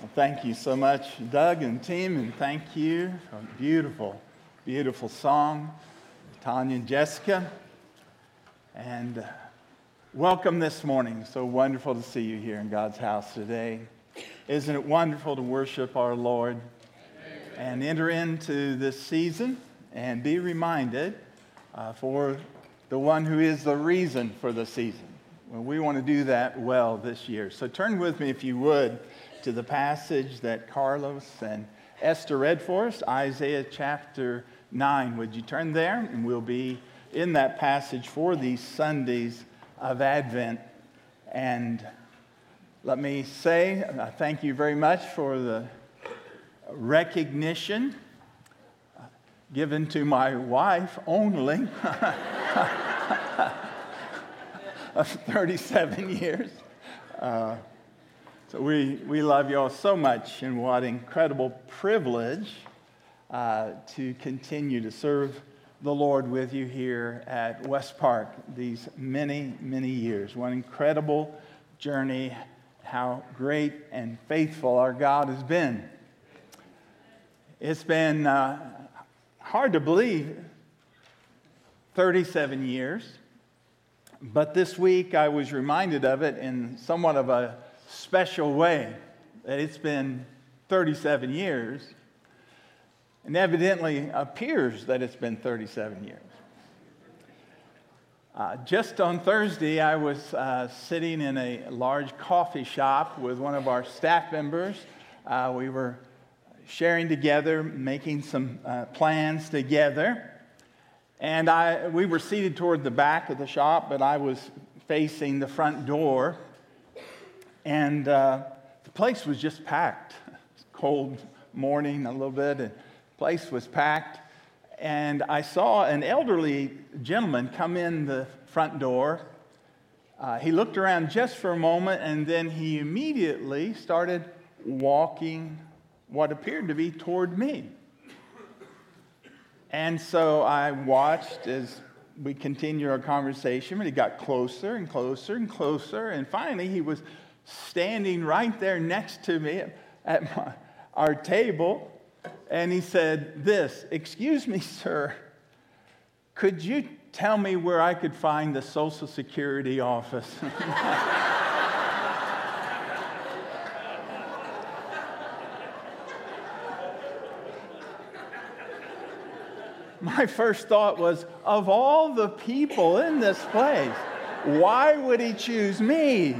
Well, thank you so much, Doug and team, and thank you beautiful, beautiful song, Tanya and Jessica. And uh, welcome this morning. So wonderful to see you here in God's house today. Isn't it wonderful to worship our Lord and enter into this season and be reminded uh, for the one who is the reason for the season? Well, we want to do that well this year. So turn with me, if you would to the passage that Carlos and Esther read for us, Isaiah chapter 9. Would you turn there? And we'll be in that passage for these Sundays of Advent. And let me say, uh, thank you very much for the recognition given to my wife only of 37 years. Uh, so we, we love you all so much, and what incredible privilege uh, to continue to serve the Lord with you here at West Park these many, many years. What incredible journey, how great and faithful our God has been. It's been uh, hard to believe 37 years, but this week I was reminded of it in somewhat of a special way that it's been 37 years, and evidently appears that it's been 37 years. Uh, just on Thursday, I was uh, sitting in a large coffee shop with one of our staff members. Uh, we were sharing together, making some uh, plans together. And I, we were seated toward the back of the shop, but I was facing the front door. And uh, the place was just packed. Cold morning, a little bit, and the place was packed. And I saw an elderly gentleman come in the front door. Uh, he looked around just for a moment, and then he immediately started walking what appeared to be toward me. And so I watched as we continued our conversation, but he got closer and closer and closer, and finally he was standing right there next to me at my, our table. And he said, This, excuse me, sir, could you tell me where I could find the Social Security office? My first thought was, of all the people in this place, why would he choose me?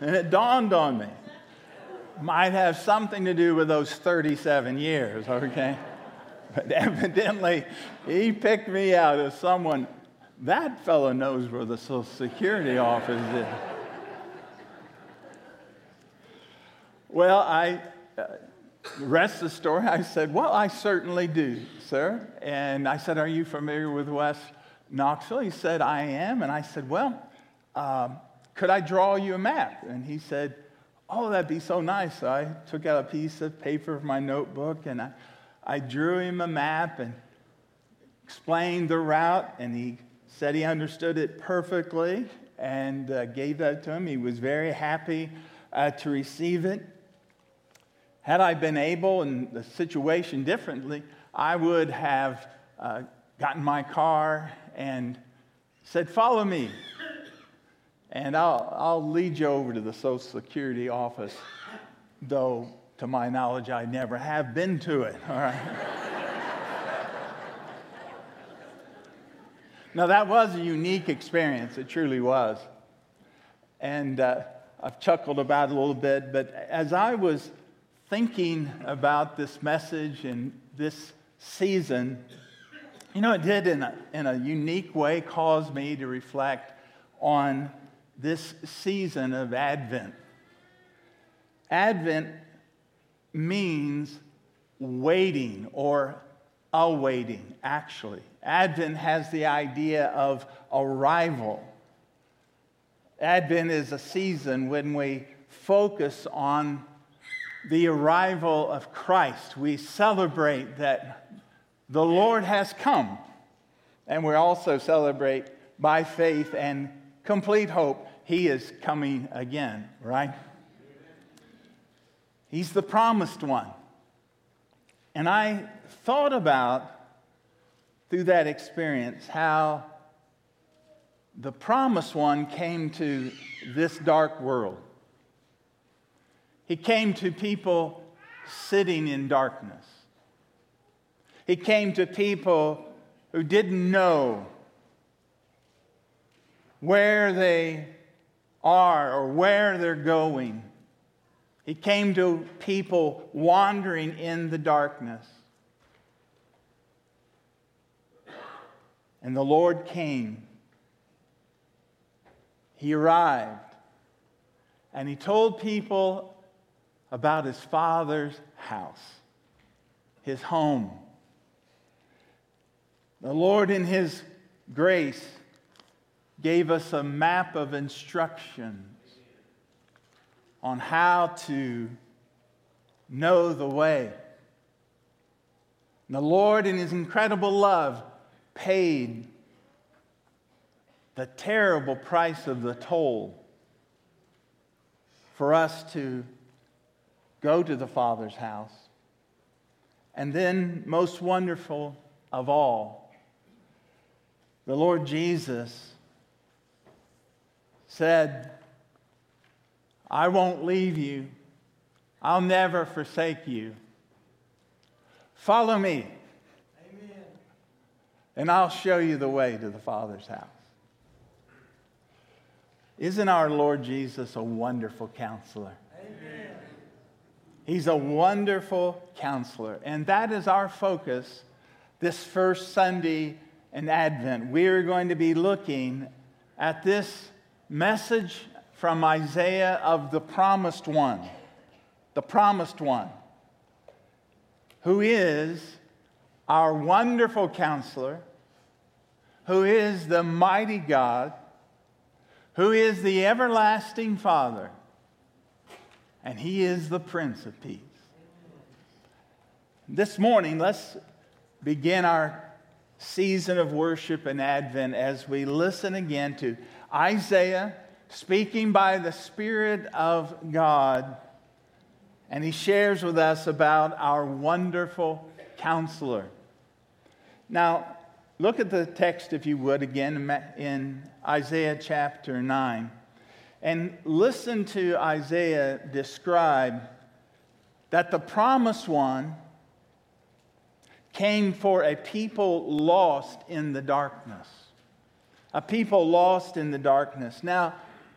And it dawned on me. Might have something to do with those 37 years, okay? But evidently, he picked me out as someone, that fellow knows where the Social Security office is. Well, I, uh, rest the story, I said, Well, I certainly do, sir. And I said, Are you familiar with West Knoxville? He said, I am. And I said, Well, um, could I draw you a map? And he said, Oh, that'd be so nice. So I took out a piece of paper from my notebook and I, I drew him a map and explained the route. And he said he understood it perfectly and uh, gave that to him. He was very happy uh, to receive it. Had I been able in the situation differently, I would have uh, gotten my car and said, Follow me and I'll, I'll lead you over to the Social Security office, though to my knowledge, I never have been to it, all right? now, that was a unique experience, it truly was. And uh, I've chuckled about it a little bit, but as I was thinking about this message and this season, you know, it did in a, in a unique way cause me to reflect on this season of Advent. Advent means waiting or awaiting, actually. Advent has the idea of arrival. Advent is a season when we focus on the arrival of Christ. We celebrate that the Lord has come, and we also celebrate by faith and complete hope, he is coming again, right? He's the promised one. And I thought about through that experience how the promised one came to this dark world. He came to people sitting in darkness. He came to people who didn't know where they are or where they're going. He came to people wandering in the darkness. And the Lord came. He arrived. And he told people about his father's house, his home. The Lord, in his grace, gave us a map of instructions on how to know the way. And the Lord, in his incredible love, paid the terrible price of the toll for us to go to the Father's house. And then, most wonderful of all, the Lord Jesus said, I won't leave you. I'll never forsake you. Follow me. Amen. And I'll show you the way to the Father's house. Isn't our Lord Jesus a wonderful counselor? Amen. He's a wonderful counselor. And that is our focus this first Sunday in Advent. We're going to be looking at this message from Isaiah of the promised one, the promised one, who is our wonderful counselor, who is the mighty God, who is the everlasting Father, and he is the Prince of Peace. This morning, let's begin our season of worship and Advent as we listen again to Isaiah speaking by the Spirit of God, and he shares with us about our wonderful counselor. Now, look at the text, if you would, again in Isaiah chapter 9, and listen to Isaiah describe that the promised one came for a people lost in the darkness a people lost in the darkness. Now,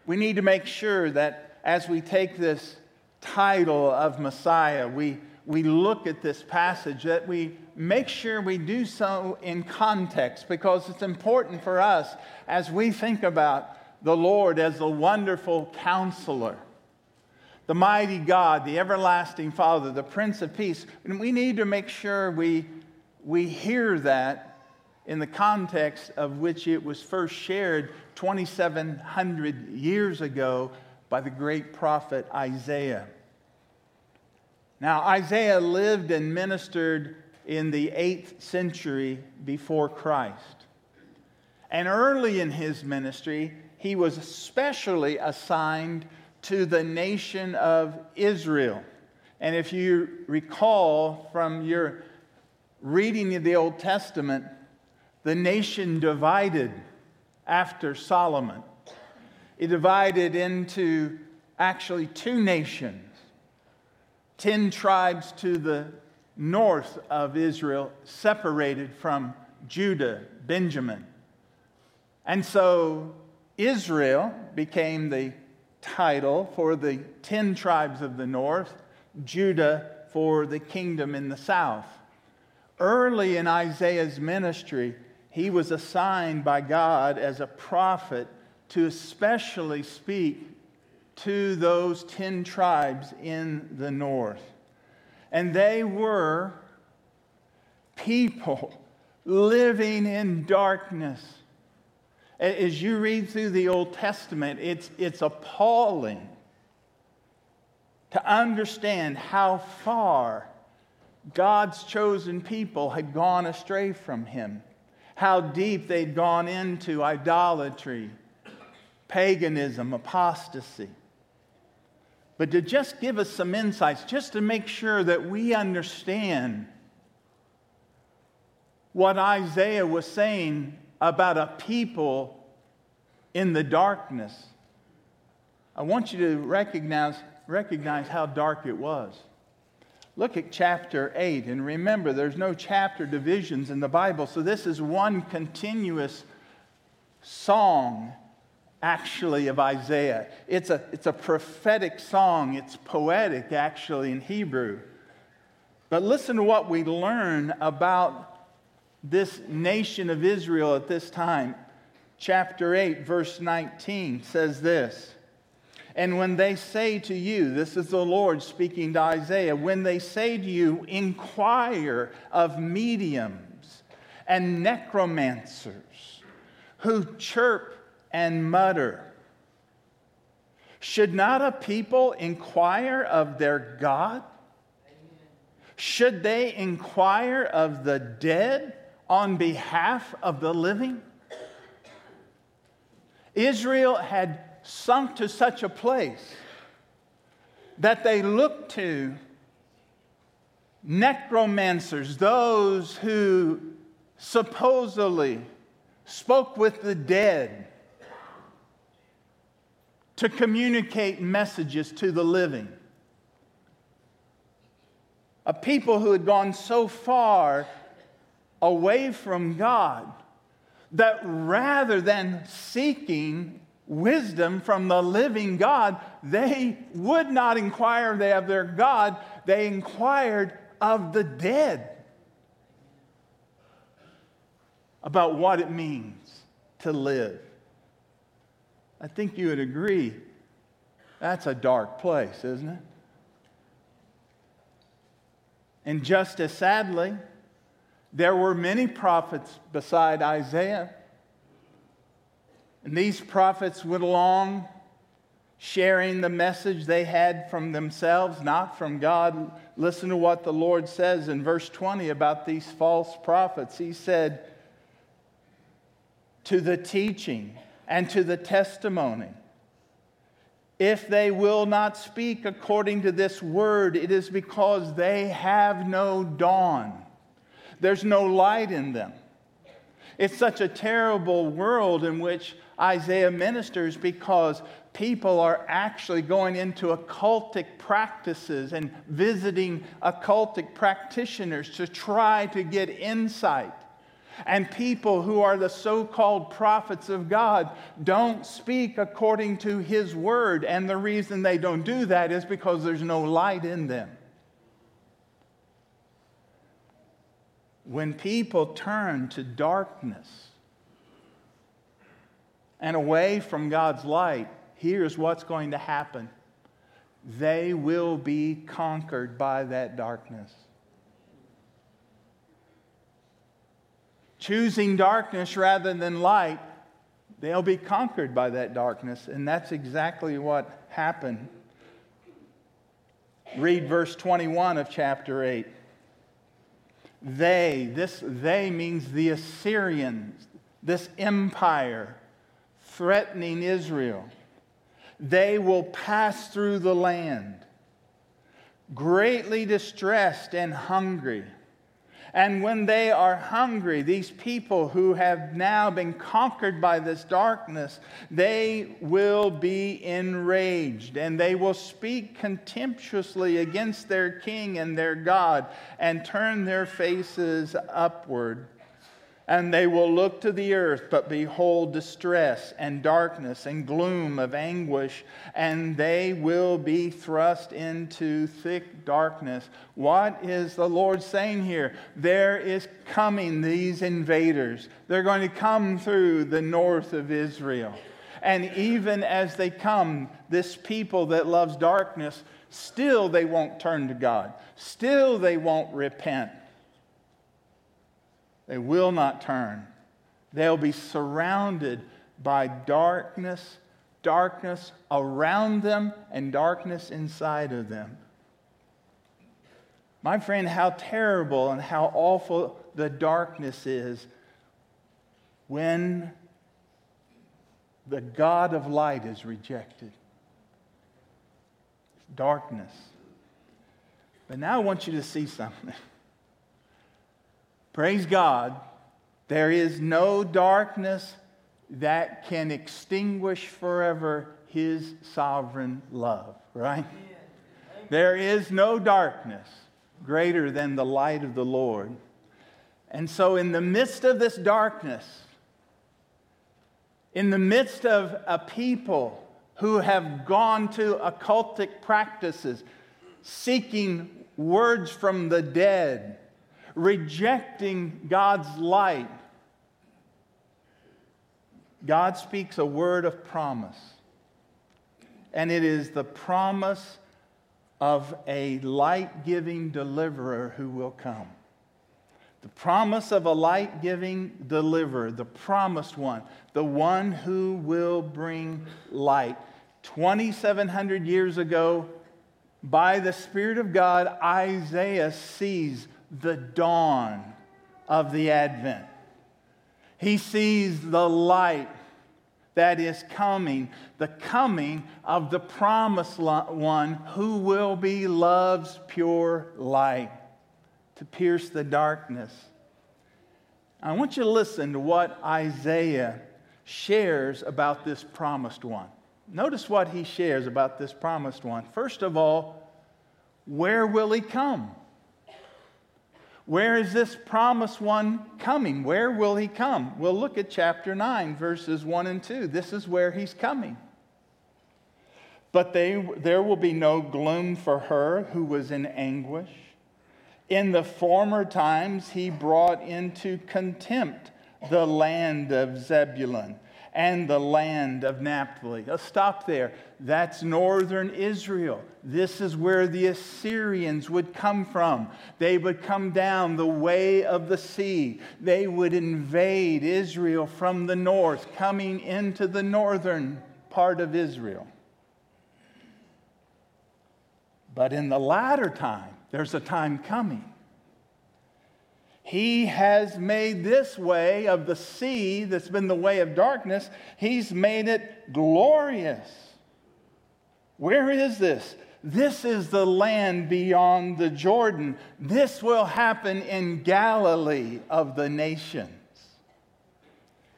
we need to make sure that as we take this title of Messiah, we, we look at this passage, that we make sure we do so in context because it's important for us as we think about the Lord as the wonderful counselor, the mighty God, the everlasting Father, the Prince of Peace. And we need to make sure we, we hear that in the context of which it was first shared 2,700 years ago by the great prophet Isaiah. Now, Isaiah lived and ministered in the 8th century before Christ. And early in his ministry, he was especially assigned to the nation of Israel. And if you recall from your reading of the Old Testament, the nation divided after Solomon. It divided into actually two nations 10 tribes to the north of Israel, separated from Judah, Benjamin. And so Israel became the title for the 10 tribes of the north, Judah for the kingdom in the south. Early in Isaiah's ministry, he was assigned by God as a prophet to especially speak to those 10 tribes in the north. And they were people living in darkness. As you read through the Old Testament, it's, it's appalling to understand how far God's chosen people had gone astray from Him how deep they'd gone into idolatry, paganism, apostasy. but to just give us some insights, just to make sure that we understand what Isaiah was saying about a people in the darkness. I want you to recognize, recognize how dark it was. Look at chapter 8, and remember, there's no chapter divisions in the Bible, so this is one continuous song, actually, of Isaiah. It's a, it's a prophetic song, it's poetic, actually, in Hebrew. But listen to what we learn about this nation of Israel at this time. Chapter 8, verse 19 says this. And when they say to you, this is the Lord speaking to Isaiah, when they say to you, inquire of mediums and necromancers who chirp and mutter, should not a people inquire of their God? Should they inquire of the dead? on behalf of the living? Israel had sunk to such a place that they looked to necromancers, those who supposedly spoke with the dead, to communicate messages to the living. A people who had gone so far away from God that rather than seeking wisdom from the living God, they would not inquire of their God, they inquired of the dead about what it means to live. I think you would agree that's a dark place, isn't it? And just as sadly, there were many prophets beside Isaiah. And these prophets went along sharing the message they had from themselves, not from God. Listen to what the Lord says in verse 20 about these false prophets. He said, To the teaching and to the testimony. If they will not speak according to this word, it is because they have no dawn. There's no light in them. It's such a terrible world in which Isaiah ministers because people are actually going into occultic practices and visiting occultic practitioners to try to get insight. And people who are the so called prophets of God don't speak according to his word. And the reason they don't do that is because there's no light in them. when people turn to darkness and away from God's light, here's what's going to happen they will be conquered by that darkness. Choosing darkness rather than light, they'll be conquered by that darkness. And that's exactly what happened. Read verse 21 of chapter 8. They, this they means the Assyrians, this empire threatening Israel. They will pass through the land, greatly distressed and hungry and when they are hungry, these people who have now been conquered by this darkness, they will be enraged and they will speak contemptuously against their king and their God and turn their faces upward and they will look to the earth, but behold distress and darkness and gloom of anguish, and they will be thrust into thick darkness. What is the Lord saying here? There is coming these invaders. They're going to come through the north of Israel. And even as they come, this people that loves darkness, still they won't turn to God. Still they won't repent. They will not turn. They'll be surrounded by darkness, darkness around them, and darkness inside of them. My friend, how terrible and how awful the darkness is when the God of light is rejected. darkness. But now I want you to see something. Praise God, there is no darkness that can extinguish forever his sovereign love, right? There is no darkness greater than the light of the Lord. And so, in the midst of this darkness, in the midst of a people who have gone to occultic practices, seeking words from the dead, rejecting God's light, God speaks a word of promise. And it is the promise of a light giving deliverer who will come. The promise of a light giving deliverer, the promised one, the one who will bring light. 2,700 years ago, by the Spirit of God, Isaiah sees the dawn of the Advent. He sees the light that is coming, the coming of the promised one who will be love's pure light to pierce the darkness. I want you to listen to what Isaiah shares about this promised one. Notice what he shares about this promised one. First of all, where will he come? Where is this promised one coming? Where will he come? We'll look at chapter 9, verses 1 and 2. This is where he's coming. But they, there will be no gloom for her who was in anguish. In the former times, he brought into contempt the land of Zebulun and the land of Naphtali. Let's stop there. That's northern Israel. This is where the Assyrians would come from. They would come down the way of the sea. They would invade Israel from the north, coming into the northern part of Israel. But in the latter time, there's a time coming he has made this way of the sea that's been the way of darkness, He's made it glorious. Where is this? This is the land beyond the Jordan. This will happen in Galilee of the nations.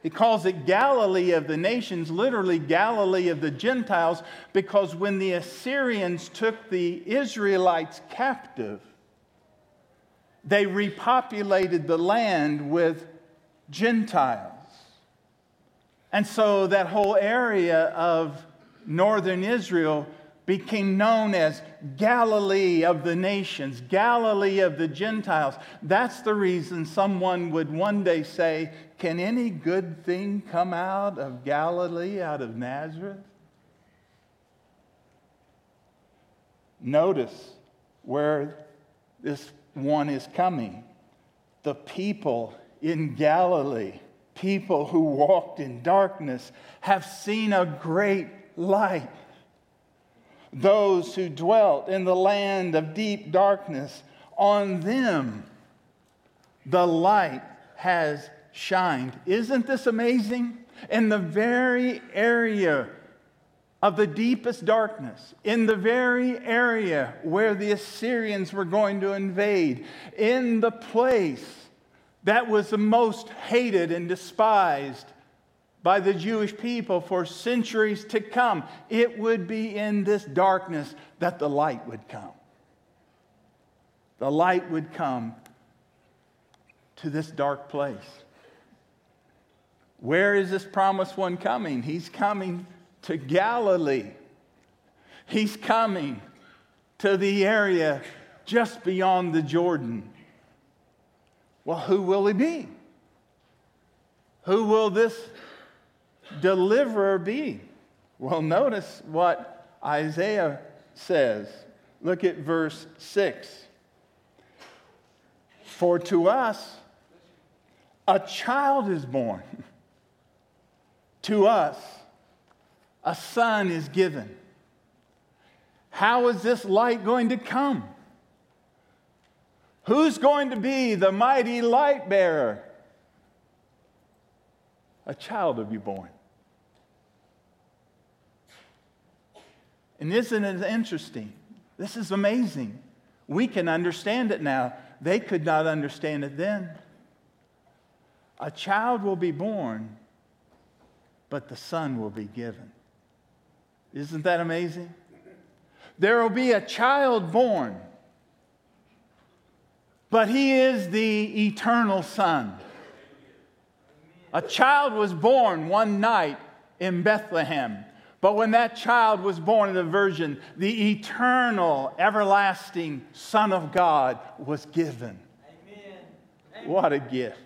He calls it Galilee of the nations, literally Galilee of the Gentiles, because when the Assyrians took the Israelites captive, they repopulated the land with Gentiles. And so that whole area of northern Israel became known as Galilee of the nations, Galilee of the Gentiles. That's the reason someone would one day say, Can any good thing come out of Galilee, out of Nazareth? Notice where this one is coming. The people in Galilee, people who walked in darkness, have seen a great light. Those who dwelt in the land of deep darkness, on them the light has shined. Isn't this amazing? In the very area of the deepest darkness, in the very area where the Assyrians were going to invade, in the place that was the most hated and despised by the Jewish people for centuries to come. It would be in this darkness that the light would come. The light would come to this dark place. Where is this promised one coming? He's coming to Galilee. He's coming to the area just beyond the Jordan. Well, who will he be? Who will this deliverer be? Well, notice what Isaiah says. Look at verse 6. For to us a child is born. to us a son is given. How is this light going to come? Who's going to be the mighty light bearer? A child will be born. And isn't it interesting This is amazing. We can understand it now. They could not understand it then. A child will be born, but the son will be given. Isn't that amazing? There will be a child born, but he is the eternal son. A child was born one night in Bethlehem. But when that child was born in the virgin, the eternal, everlasting Son of God was given. Amen. What a gift.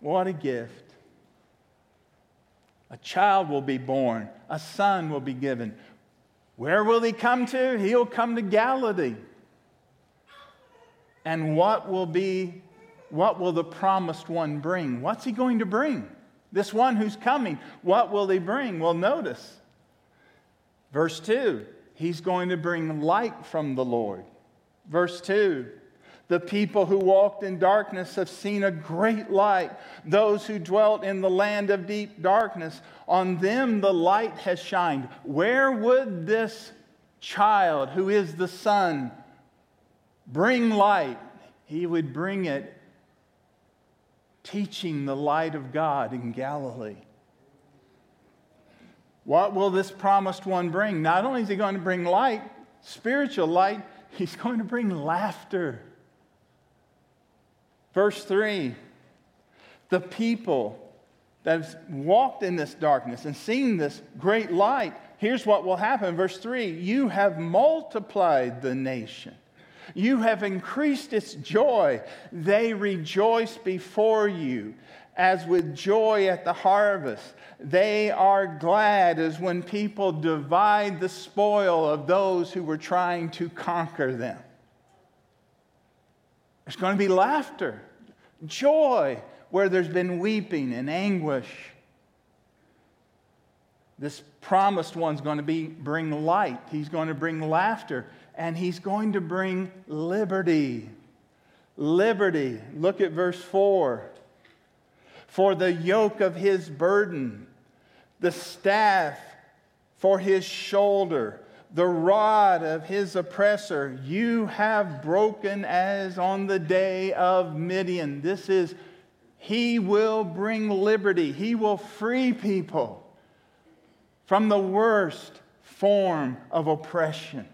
What a gift. A child will be born, a son will be given. Where will he come to? He'll come to Galilee. And what will be what will the promised one bring? What's he going to bring? This one who's coming, what will he bring? Well, notice verse 2 he's going to bring light from the Lord. Verse 2 the people who walked in darkness have seen a great light. Those who dwelt in the land of deep darkness, on them the light has shined. Where would this child, who is the Son, bring light? He would bring it teaching the light of God in Galilee. What will this promised one bring? Not only is he going to bring light, spiritual light, he's going to bring laughter. Verse 3 The people that have walked in this darkness and seen this great light, here's what will happen. Verse 3 You have multiplied the nation. You have increased its joy. They rejoice before you as with joy at the harvest. They are glad as when people divide the spoil of those who were trying to conquer them. There's going to be laughter, joy where there's been weeping and anguish. This promised one's going to be bring light. He's going to bring laughter and he's going to bring liberty. Liberty. Look at verse 4. For the yoke of his burden, the staff for his shoulder, the rod of his oppressor, you have broken as on the day of Midian. This is, he will bring liberty, he will free people from the worst form of oppression.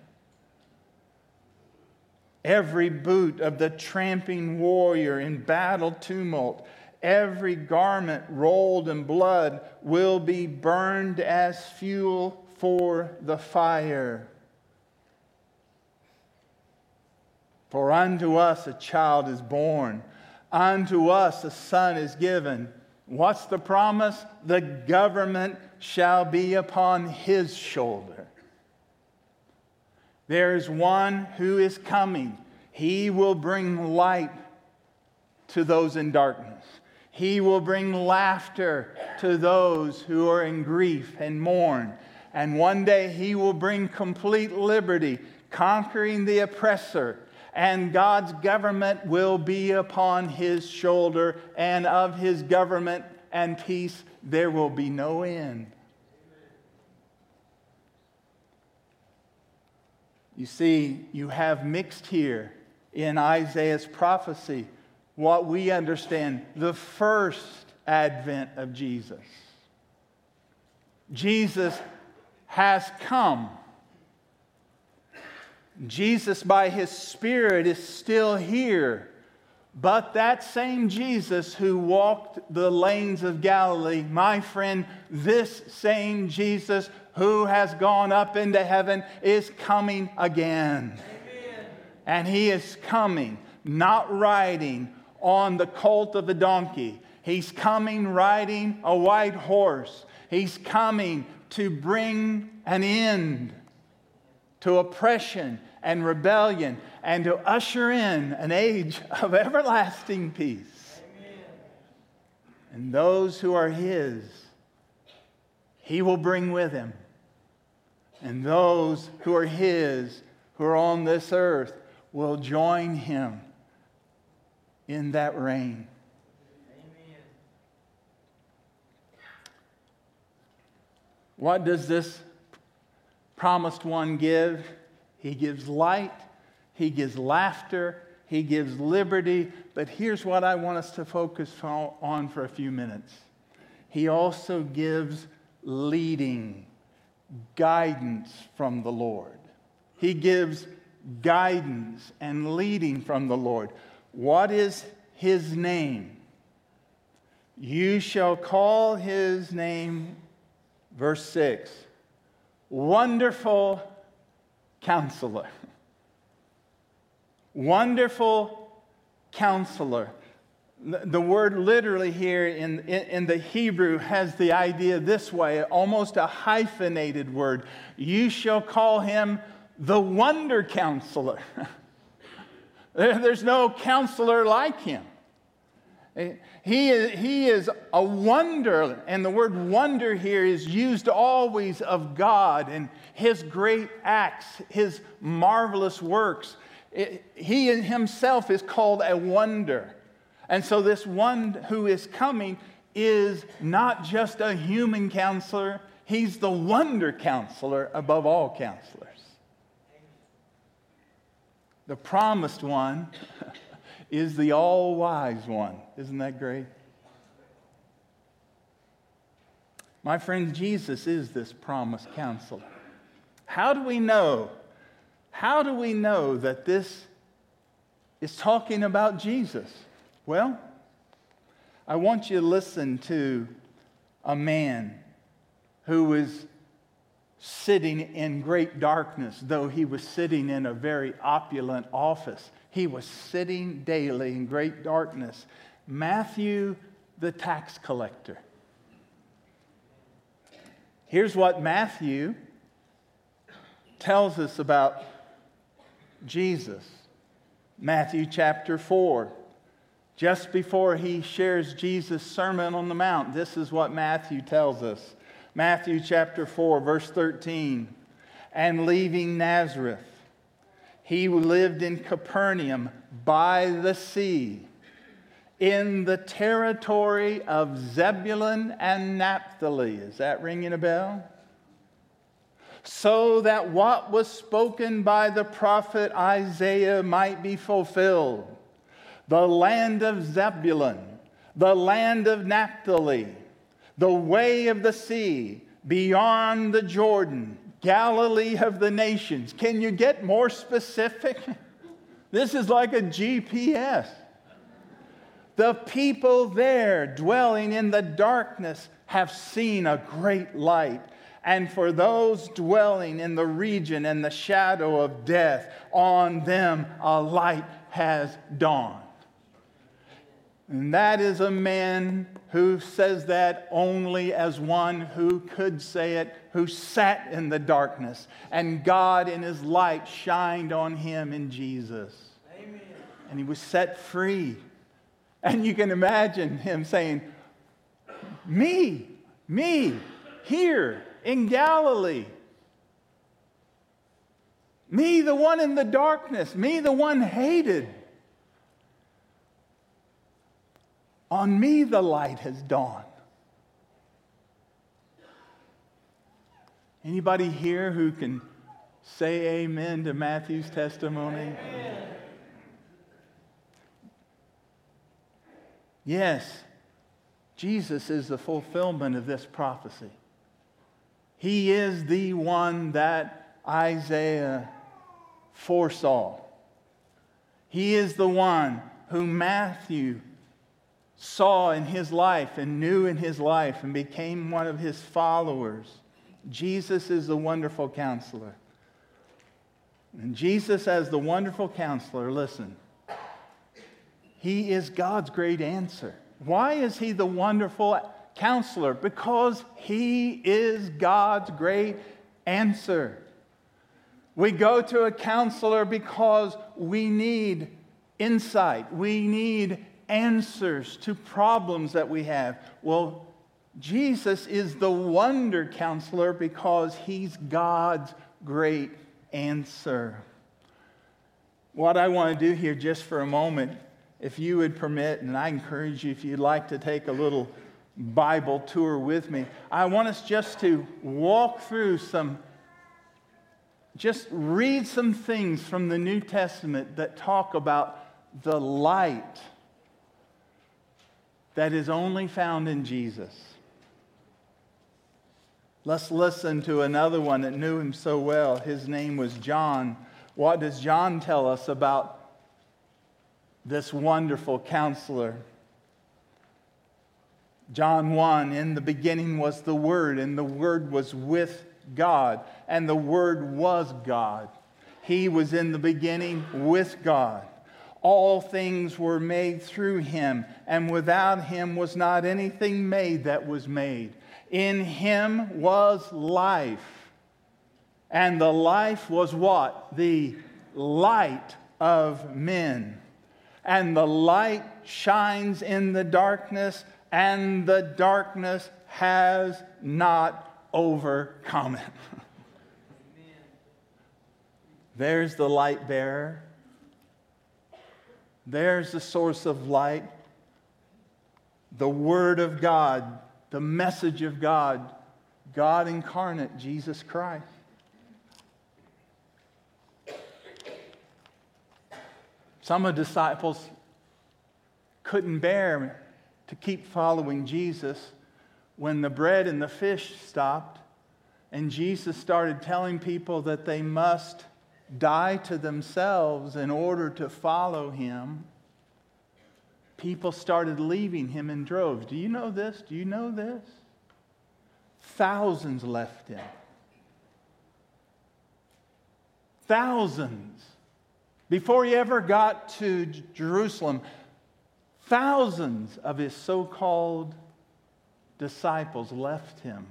Every boot of the tramping warrior in battle tumult, every garment rolled in blood will be burned as fuel for the fire. For unto us a child is born, unto us a son is given. What's the promise? The government shall be upon his shoulder. There's one who is coming. He will bring light to those in darkness. He will bring laughter to those who are in grief and mourn. And one day he will bring complete liberty, conquering the oppressor. And God's government will be upon his shoulder, and of his government and peace there will be no end. You see, you have mixed here in Isaiah's prophecy what we understand the first advent of Jesus. Jesus has come. Jesus, by his Spirit, is still here. But that same Jesus who walked the lanes of Galilee, my friend, this same Jesus who has gone up into heaven is coming again. Amen. And he is coming, not riding on the colt of a donkey. He's coming riding a white horse. He's coming to bring an end to oppression and rebellion and to usher in an age of everlasting peace. Amen. And those who are His, He will bring with Him. And those who are His, who are on this earth, will join Him in that reign. What does this promised one give? He gives light, He gives laughter, He gives liberty. But here's what I want us to focus on for a few minutes He also gives leading, guidance from the Lord. He gives guidance and leading from the Lord. What is His name? You shall call His name, verse 6, Wonderful Counselor. Wonderful Counselor. The word literally here in, in, in, the Hebrew has the idea this way, almost a hyphenated word. You shall call him the Wonder Counselor. There's no counselor like him. He is, he is a wonder, and the word wonder here is used always of God and his great acts, his marvelous works. It, he himself is called a wonder. And so, this one who is coming is not just a human counselor, he's the wonder counselor above all counselors. The promised one is the all wise one. Isn't that great? My friend, Jesus is this promised counselor. How do we know? How do we know that this is talking about Jesus? Well, I want you to listen to a man who was sitting in great darkness, though he was sitting in a very opulent office. He was sitting daily in great darkness. Matthew, the tax collector. Here's what Matthew tells us about Jesus. Matthew chapter 4. Just before he shares Jesus' Sermon on the Mount, this is what Matthew tells us. Matthew chapter 4, verse 13. And leaving Nazareth, he lived in Capernaum by the sea, in the territory of Zebulun and Naphtali. Is that ringing a bell? So that what was spoken by the prophet Isaiah might be fulfilled. The land of Zebulun, the land of Naphtali the way of the sea, beyond the Jordan, Galilee of the nations. Can you get more specific? This is like a GPS. The people there dwelling in the darkness have seen a great light. And for those dwelling in the region and the shadow of death, on them a light has dawned. And that is a man who says that only as one who could say it, who sat in the darkness, and God in his light shined on him in Jesus. Amen. And he was set free. And you can imagine him saying, Me, me, here in Galilee. Me, the one in the darkness. Me, the one hated. On me the light has dawned. Anybody here who can say amen to Matthew's testimony? Amen. Yes, Jesus is the fulfillment of this prophecy. He is the one that Isaiah foresaw. He is the one whom Matthew saw in his life and knew in his life and became one of his followers. Jesus is the wonderful counselor. And Jesus, as the wonderful counselor, listen, he is God's great answer. Why is he the wonderful counselor? Because he is God's great answer. We go to a counselor because we need insight, we need answers to problems that we have. Well, Jesus is the wonder counselor because he's God's great answer. What I want to do here, just for a moment, if you would permit, and I encourage you if you'd like to take a little Bible tour with me, I want us just to walk through some just read some things from the New Testament that talk about the light that is only found in Jesus. Let's listen to another one that knew him so well. His name was John. What does John tell us about this wonderful counselor? John 1 In the beginning was the Word, and the Word was with God, and the Word was God. He was in the beginning with God. All things were made through him, and without him was not anything made that was made. In him was life, and the life was what? The light of men. And the light shines in the darkness, and the darkness has not overcome it. There's the light bearer. There's the source of light. The Word of God, the message of God, God incarnate, Jesus Christ. Some of the disciples couldn't bear to keep following Jesus when the bread and the fish stopped and Jesus started telling people that they must die to themselves in order to follow him, people started leaving him in droves. Do you know this? Do you know this? Thousands left him. Thousands. Before he ever got to Jerusalem, thousands of his so called disciples left him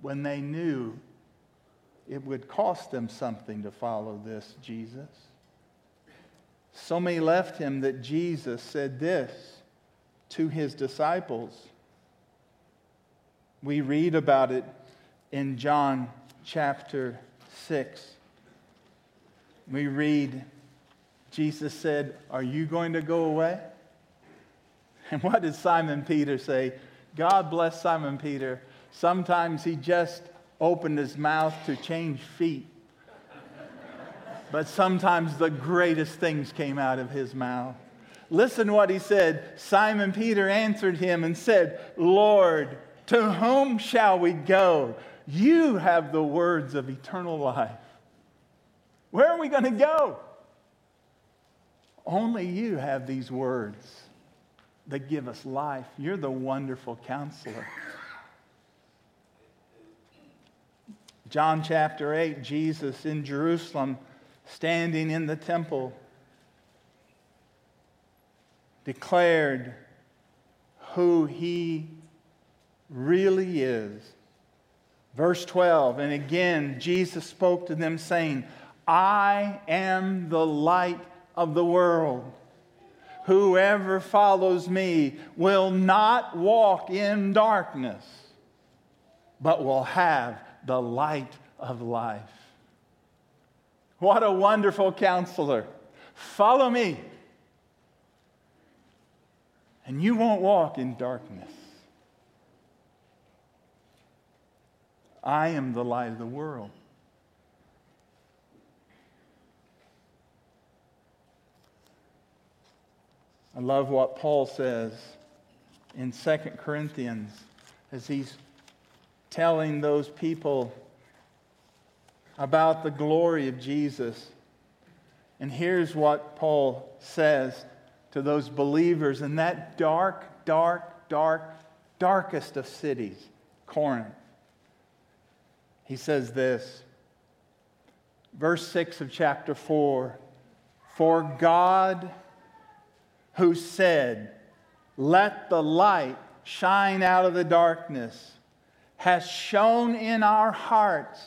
when they knew it would cost them something to follow this Jesus. So many left him that Jesus said this to his disciples. We read about it in John chapter 6. We read, Jesus said, Are you going to go away? And what did Simon Peter say? God bless Simon Peter. Sometimes he just opened his mouth to change feet. But sometimes the greatest things came out of his mouth. Listen what he said. Simon Peter answered him and said, Lord, to whom shall we go? You have the words of eternal life. Where are we going to go? Only you have these words that give us life. You're the wonderful counselor. John chapter 8, Jesus in Jerusalem, standing in the temple, declared who he really is. Verse 12, and again, Jesus spoke to them, saying, I am the light of the world. Whoever follows me will not walk in darkness, but will have the light of life. What a wonderful counselor. Follow me, and you won't walk in darkness. I am the light of the world. I love what Paul says in 2 Corinthians as he's telling those people about the glory of Jesus. And here's what Paul says to those believers in that dark, dark, dark, darkest of cities, Corinth. He says this, verse 6 of chapter 4 For God, who said, Let the light shine out of the darkness, has shone in our hearts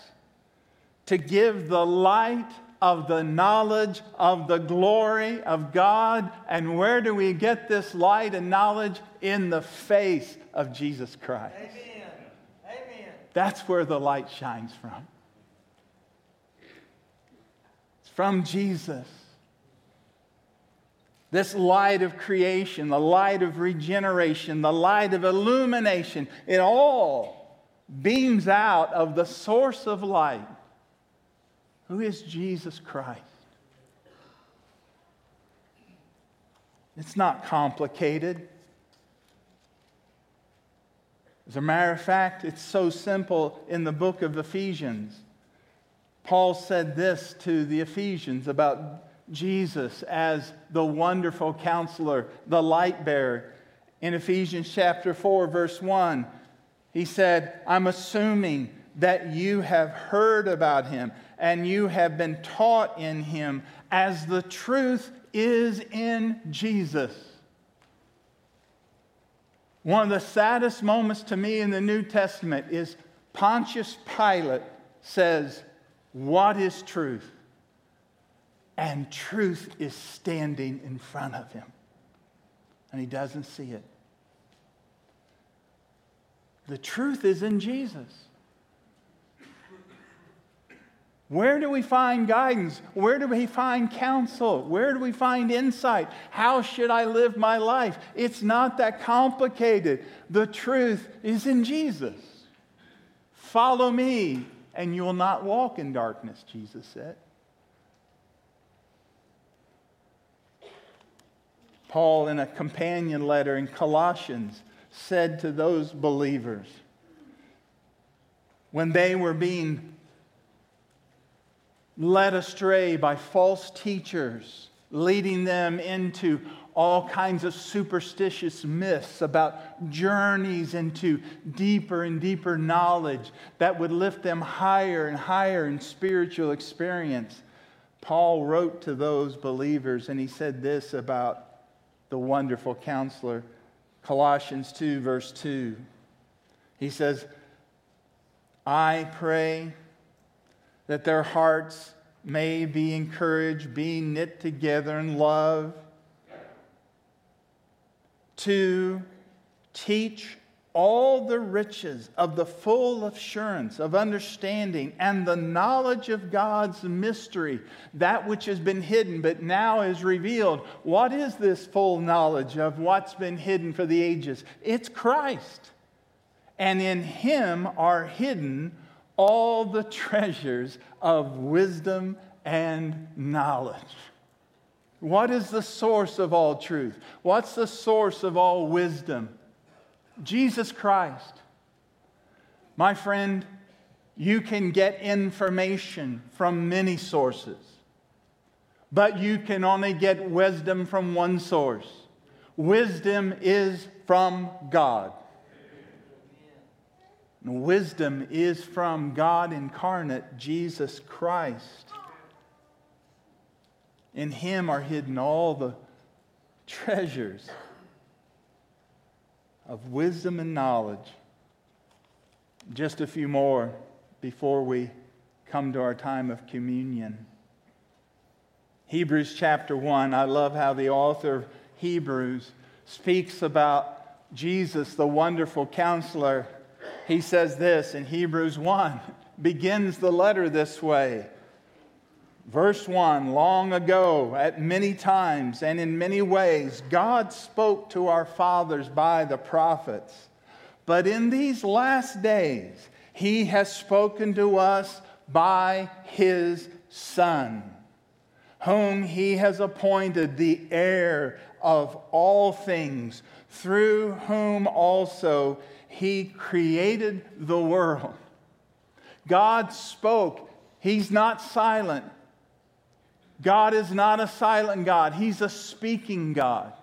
to give the light of the knowledge of the glory of God. And where do we get this light and knowledge? In the face of Jesus Christ. Amen. Amen. That's where the light shines from. It's from Jesus. This light of creation, the light of regeneration, the light of illumination, it all beams out of the source of light, Who is Jesus Christ? It's not complicated. As a matter of fact, it's so simple in the book of Ephesians. Paul said this to the Ephesians about Jesus as the wonderful counselor, the light bearer. In Ephesians chapter 4, verse 1, he said, I'm assuming that you have heard about him and you have been taught in him as the truth is in Jesus. One of the saddest moments to me in the New Testament is Pontius Pilate says, What is truth? And truth is standing in front of him. And he doesn't see it. The truth is in Jesus. Where do we find guidance? Where do we find counsel? Where do we find insight? How should I live my life? It's not that complicated. The truth is in Jesus. Follow me, and you will not walk in darkness, Jesus said. Paul, in a companion letter in Colossians, said to those believers when they were being led astray by false teachers, leading them into all kinds of superstitious myths about journeys into deeper and deeper knowledge that would lift them higher and higher in spiritual experience. Paul wrote to those believers and he said this about the wonderful counselor Colossians 2, verse 2. He says, I pray that their hearts may be encouraged, being knit together in love, to teach all the riches of the full assurance of understanding and the knowledge of God's mystery, that which has been hidden but now is revealed. What is this full knowledge of what's been hidden for the ages? It's Christ. And in Him are hidden all the treasures of wisdom and knowledge. What is the source of all truth? What's the source of all wisdom? Jesus Christ. My friend, you can get information from many sources, but you can only get wisdom from one source. Wisdom is from God. wisdom is from God incarnate, Jesus Christ. In Him are hidden all the treasures of wisdom and knowledge. Just a few more before we come to our time of communion. Hebrews chapter 1, I love how the author of Hebrews speaks about Jesus, the wonderful counselor. He says this in Hebrews 1, begins the letter this way Verse 1 Long ago, at many times and in many ways, God spoke to our fathers by the prophets. But in these last days, He has spoken to us by His Son, whom He has appointed the heir of all things, through whom also He created the world. God spoke. He's not silent. God is not a silent God, He's a speaking God.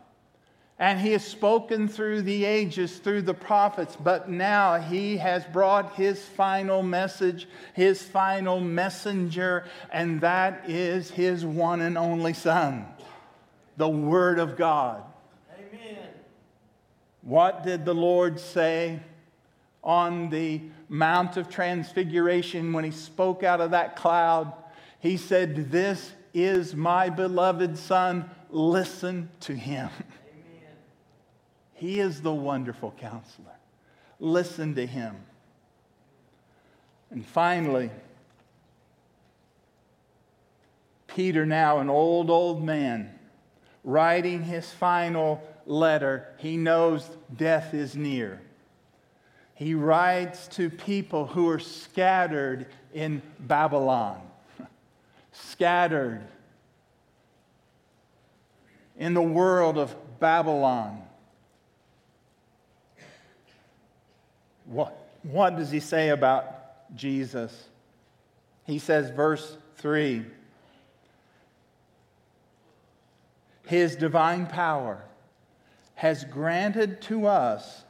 And He has spoken through the ages, through the prophets, but now He has brought His final message, His final messenger, and that is His one and only Son, the Word of God. Amen. What did the Lord say on the Mount of Transfiguration when He spoke out of that cloud? He said, This is my beloved Son. Listen to him. Amen. He is the wonderful counselor. Listen to him. And finally, Peter, now an old, old man, writing his final letter, he knows death is near. He writes to people who are scattered in Babylon. Scattered in the world of Babylon. What, what does he say about Jesus? He says, verse 3 His divine power has granted to us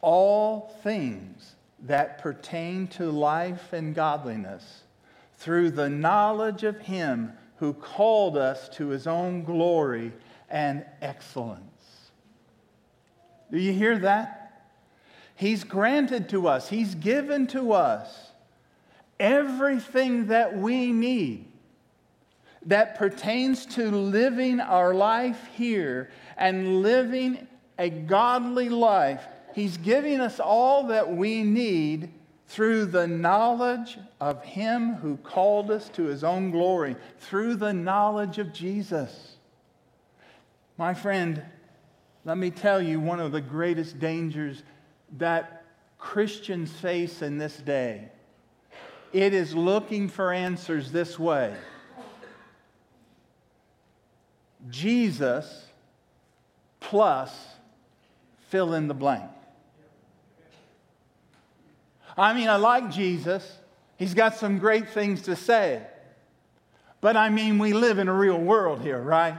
all things that pertain to life and godliness through the knowledge of Him who called us to His own glory and excellence. Do you hear that? He's granted to us, He's given to us everything that we need that pertains to living our life here and living a godly life. He's giving us all that we need through the knowledge of Him who called us to His own glory, through the knowledge of Jesus. My friend, let me tell you one of the greatest dangers that Christians face in this day. It is looking for answers this way Jesus plus fill in the blank. I mean, I like Jesus. He's got some great things to say. But I mean, we live in a real world here, right?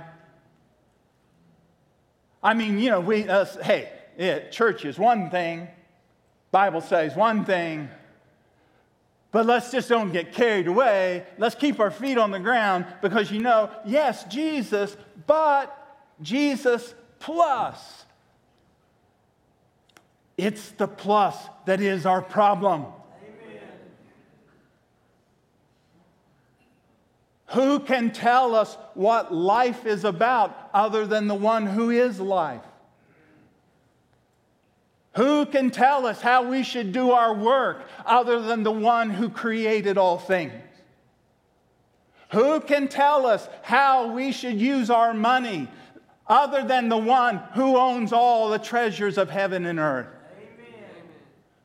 I mean, you know, we, uh, hey, yeah, church is one thing, Bible says one thing, but let's just don't get carried away. Let's keep our feet on the ground because you know, yes, Jesus, but Jesus plus. It's the plus that is our problem. Who can tell us what life is about other than the one who is life? Who can tell us how we should do our work other than the one who created all things? Who can tell us how we should use our money other than the one who owns all the treasures of heaven and earth?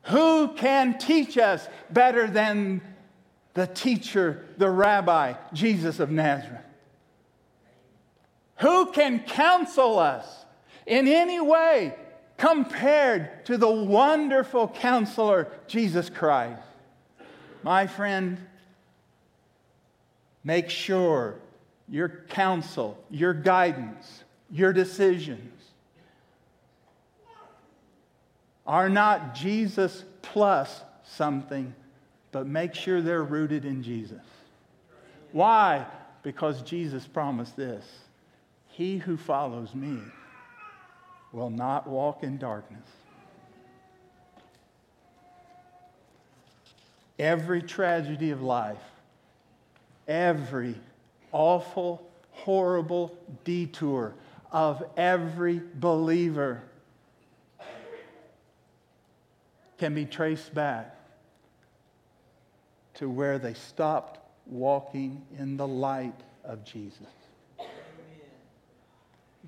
Who can teach us better than the teacher, the rabbi, Jesus of Nazareth? Who can counsel us in any way compared to the wonderful counselor, Jesus Christ? My friend, Make sure your counsel, your guidance, your decisions are not Jesus plus something, but make sure they're rooted in Jesus. Why? Because Jesus promised this He who follows me will not walk in darkness. Every tragedy of life every awful, horrible detour of every believer can be traced back to where they stopped walking in the light of Jesus.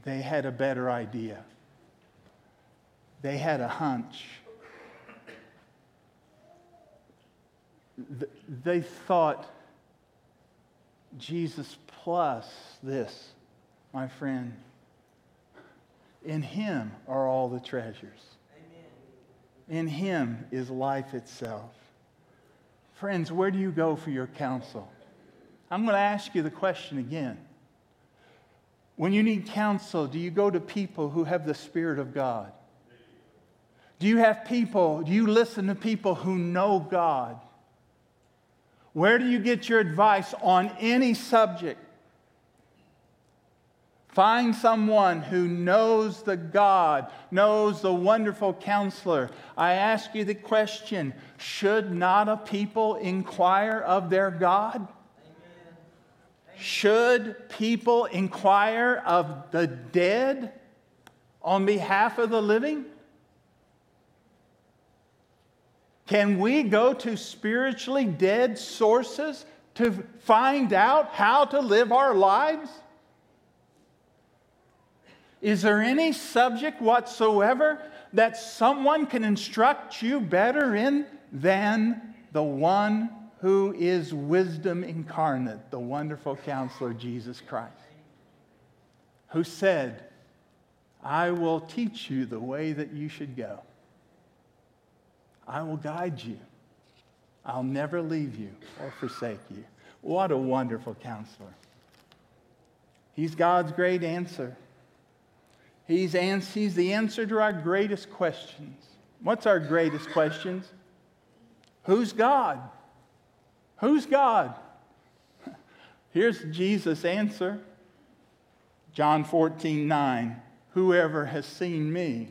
They had a better idea. They had a hunch. They thought Jesus plus this, my friend. In Him are all the treasures. In Him is life itself. Friends, where do you go for your counsel? I'm going to ask you the question again. When you need counsel, do you go to people who have the Spirit of God? Do you have people, do you listen to people who know God? Where do you get your advice on any subject? Find someone who knows the God, knows the wonderful counselor. I ask you the question should not a people inquire of their God? Should people inquire of the dead on behalf of the living? Can we go to spiritually dead sources to find out how to live our lives? Is there any subject whatsoever that someone can instruct you better in than the one who is wisdom incarnate, the wonderful counselor Jesus Christ, who said, I will teach you the way that you should go. I will guide you. I'll never leave you or forsake you. What a wonderful counselor. He's God's great answer. He's, ans- he's the answer to our greatest questions. What's our greatest questions? Who's God? Who's God? Here's Jesus' answer John 14, 9. Whoever has seen me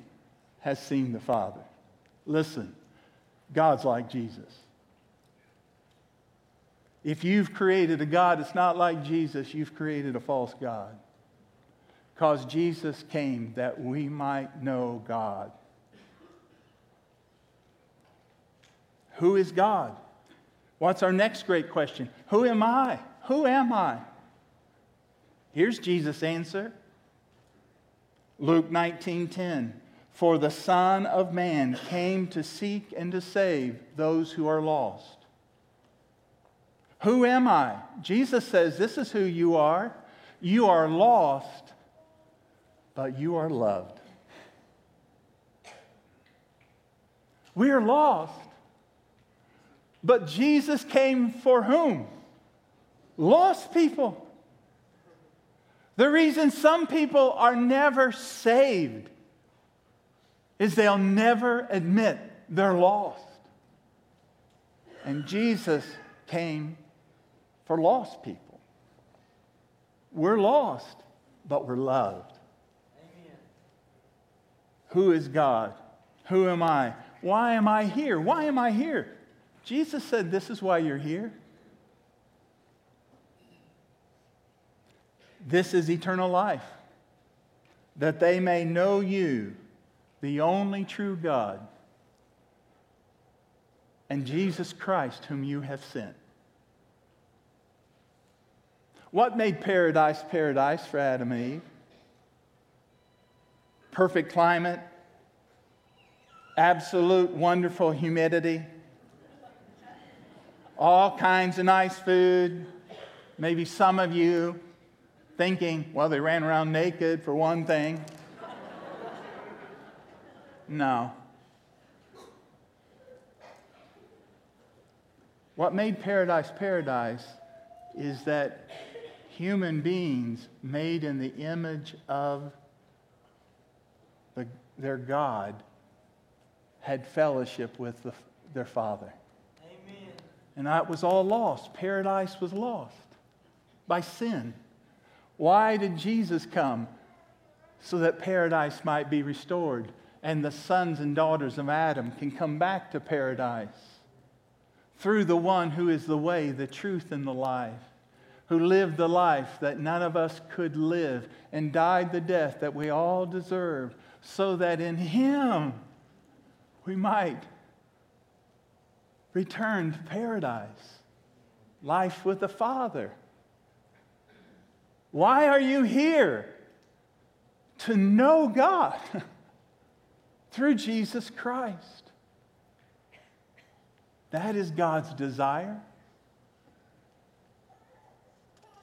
has seen the Father. Listen, God's like Jesus. If you've created a God that's not like Jesus, you've created a false God. Because Jesus came that we might know God. Who is God? What's our next great question? Who am I? Who am I? Here's Jesus' answer. Luke 19:10 For the son of man came to seek and to save those who are lost. Who am I? Jesus says this is who you are. You are lost, but you are loved. We are lost. But Jesus came for whom? Lost people. The reason some people are never saved is they'll never admit they're lost. And Jesus came for lost people. We're lost, but we're loved. Who is God? Who am I? Why am I here? Why am I here? Jesus said, This is why you're here. This is eternal life, that they may know you, the only true God, and Jesus Christ, whom you have sent. What made paradise paradise for Adam and Eve? Perfect climate, absolute wonderful humidity, all kinds of nice food. Maybe some of you thinking, well, they ran around naked for one thing. no. What made paradise paradise is that human beings made in the image of their God had fellowship with the, their Father. Amen. And that was all lost. Paradise was lost by sin. Why did Jesus come? So that paradise might be restored and the sons and daughters of Adam can come back to paradise through the one who is the way, the truth, and the life, who lived the life that none of us could live and died the death that we all deserve, so that in him we might return to paradise, life with the Father. Why are you here? To know God through Jesus Christ. That is God's desire.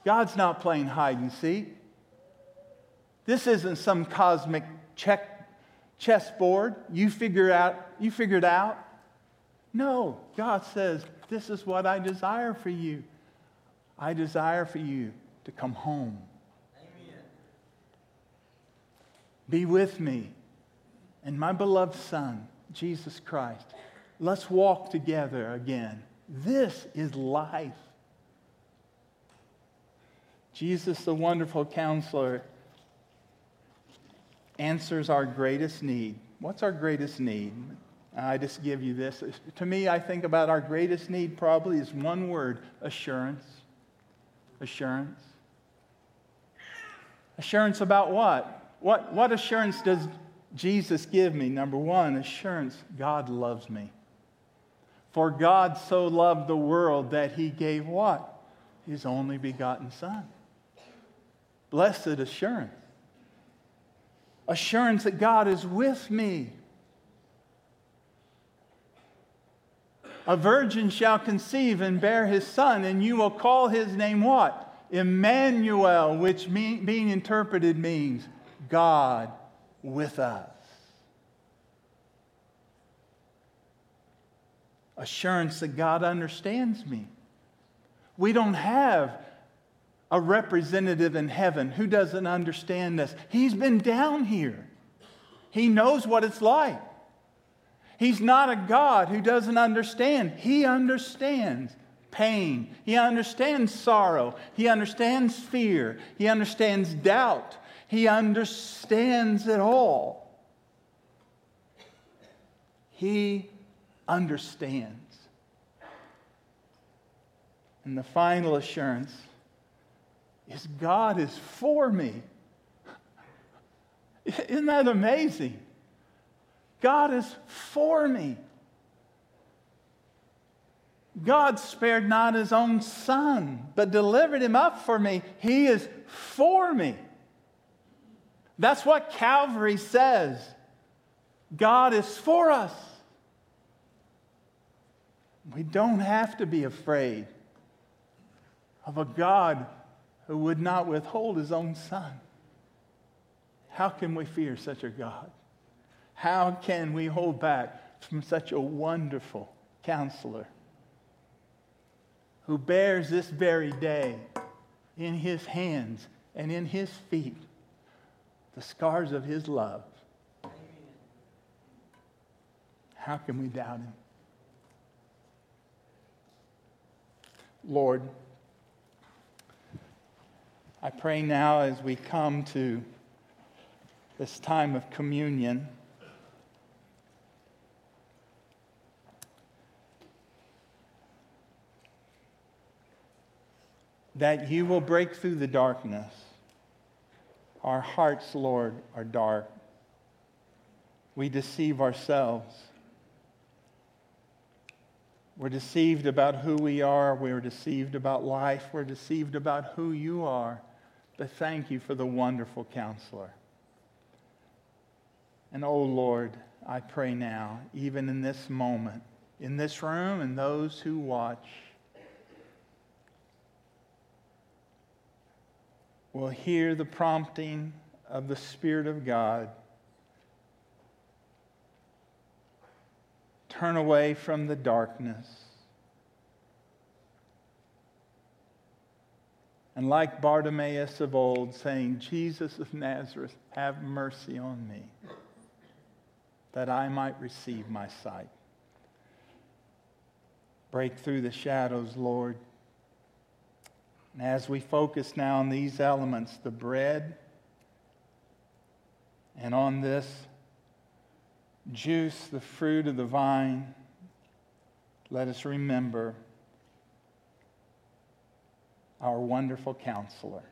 God's not playing hide and seek. This isn't some cosmic check chessboard. You figure out, you figured out. No, God says, This is what I desire for you. I desire for you to come home. Amen. Be with me and my beloved Son, Jesus Christ. Let's walk together again. This is life. Jesus, the wonderful counselor, answers our greatest need. What's our greatest need? I just give you this. To me, I think about our greatest need probably is one word assurance. Assurance. Assurance about what? What, what assurance does Jesus give me? Number one, assurance God loves me. For God so loved the world that he gave what? His only begotten Son. Blessed assurance. Assurance that God is with me. A virgin shall conceive and bear his son, and you will call his name what? Emmanuel, which mean, being interpreted means God with us. Assurance that God understands me. We don't have a representative in heaven who doesn't understand this. He's been down here, He knows what it's like. He's not a God who doesn't understand, He understands pain. He understands sorrow. He understands fear. He understands doubt. He understands it all. He understands. And the final assurance is God is for me. Isn't that amazing? God is for me. God spared not his own son, but delivered him up for me. He is for me. That's what Calvary says. God is for us. We don't have to be afraid of a God who would not withhold his own son. How can we fear such a God? How can we hold back from such a wonderful counselor? who bears this very day in his hands and in his feet the scars of his love. How can we doubt him? Lord, I pray now as we come to this time of communion. that you will break through the darkness. Our hearts, Lord, are dark. We deceive ourselves. We're deceived about who we are. We're deceived about life. We're deceived about who you are. But thank you for the wonderful counselor. And oh Lord, I pray now, even in this moment, in this room and those who watch, will hear the prompting of the Spirit of God. Turn away from the darkness. And like Bartimaeus of old, saying, Jesus of Nazareth, have mercy on me, that I might receive my sight. Break through the shadows, Lord. And as we focus now on these elements, the bread, and on this juice, the fruit of the vine, let us remember our wonderful counselor.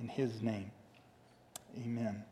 In his name, amen.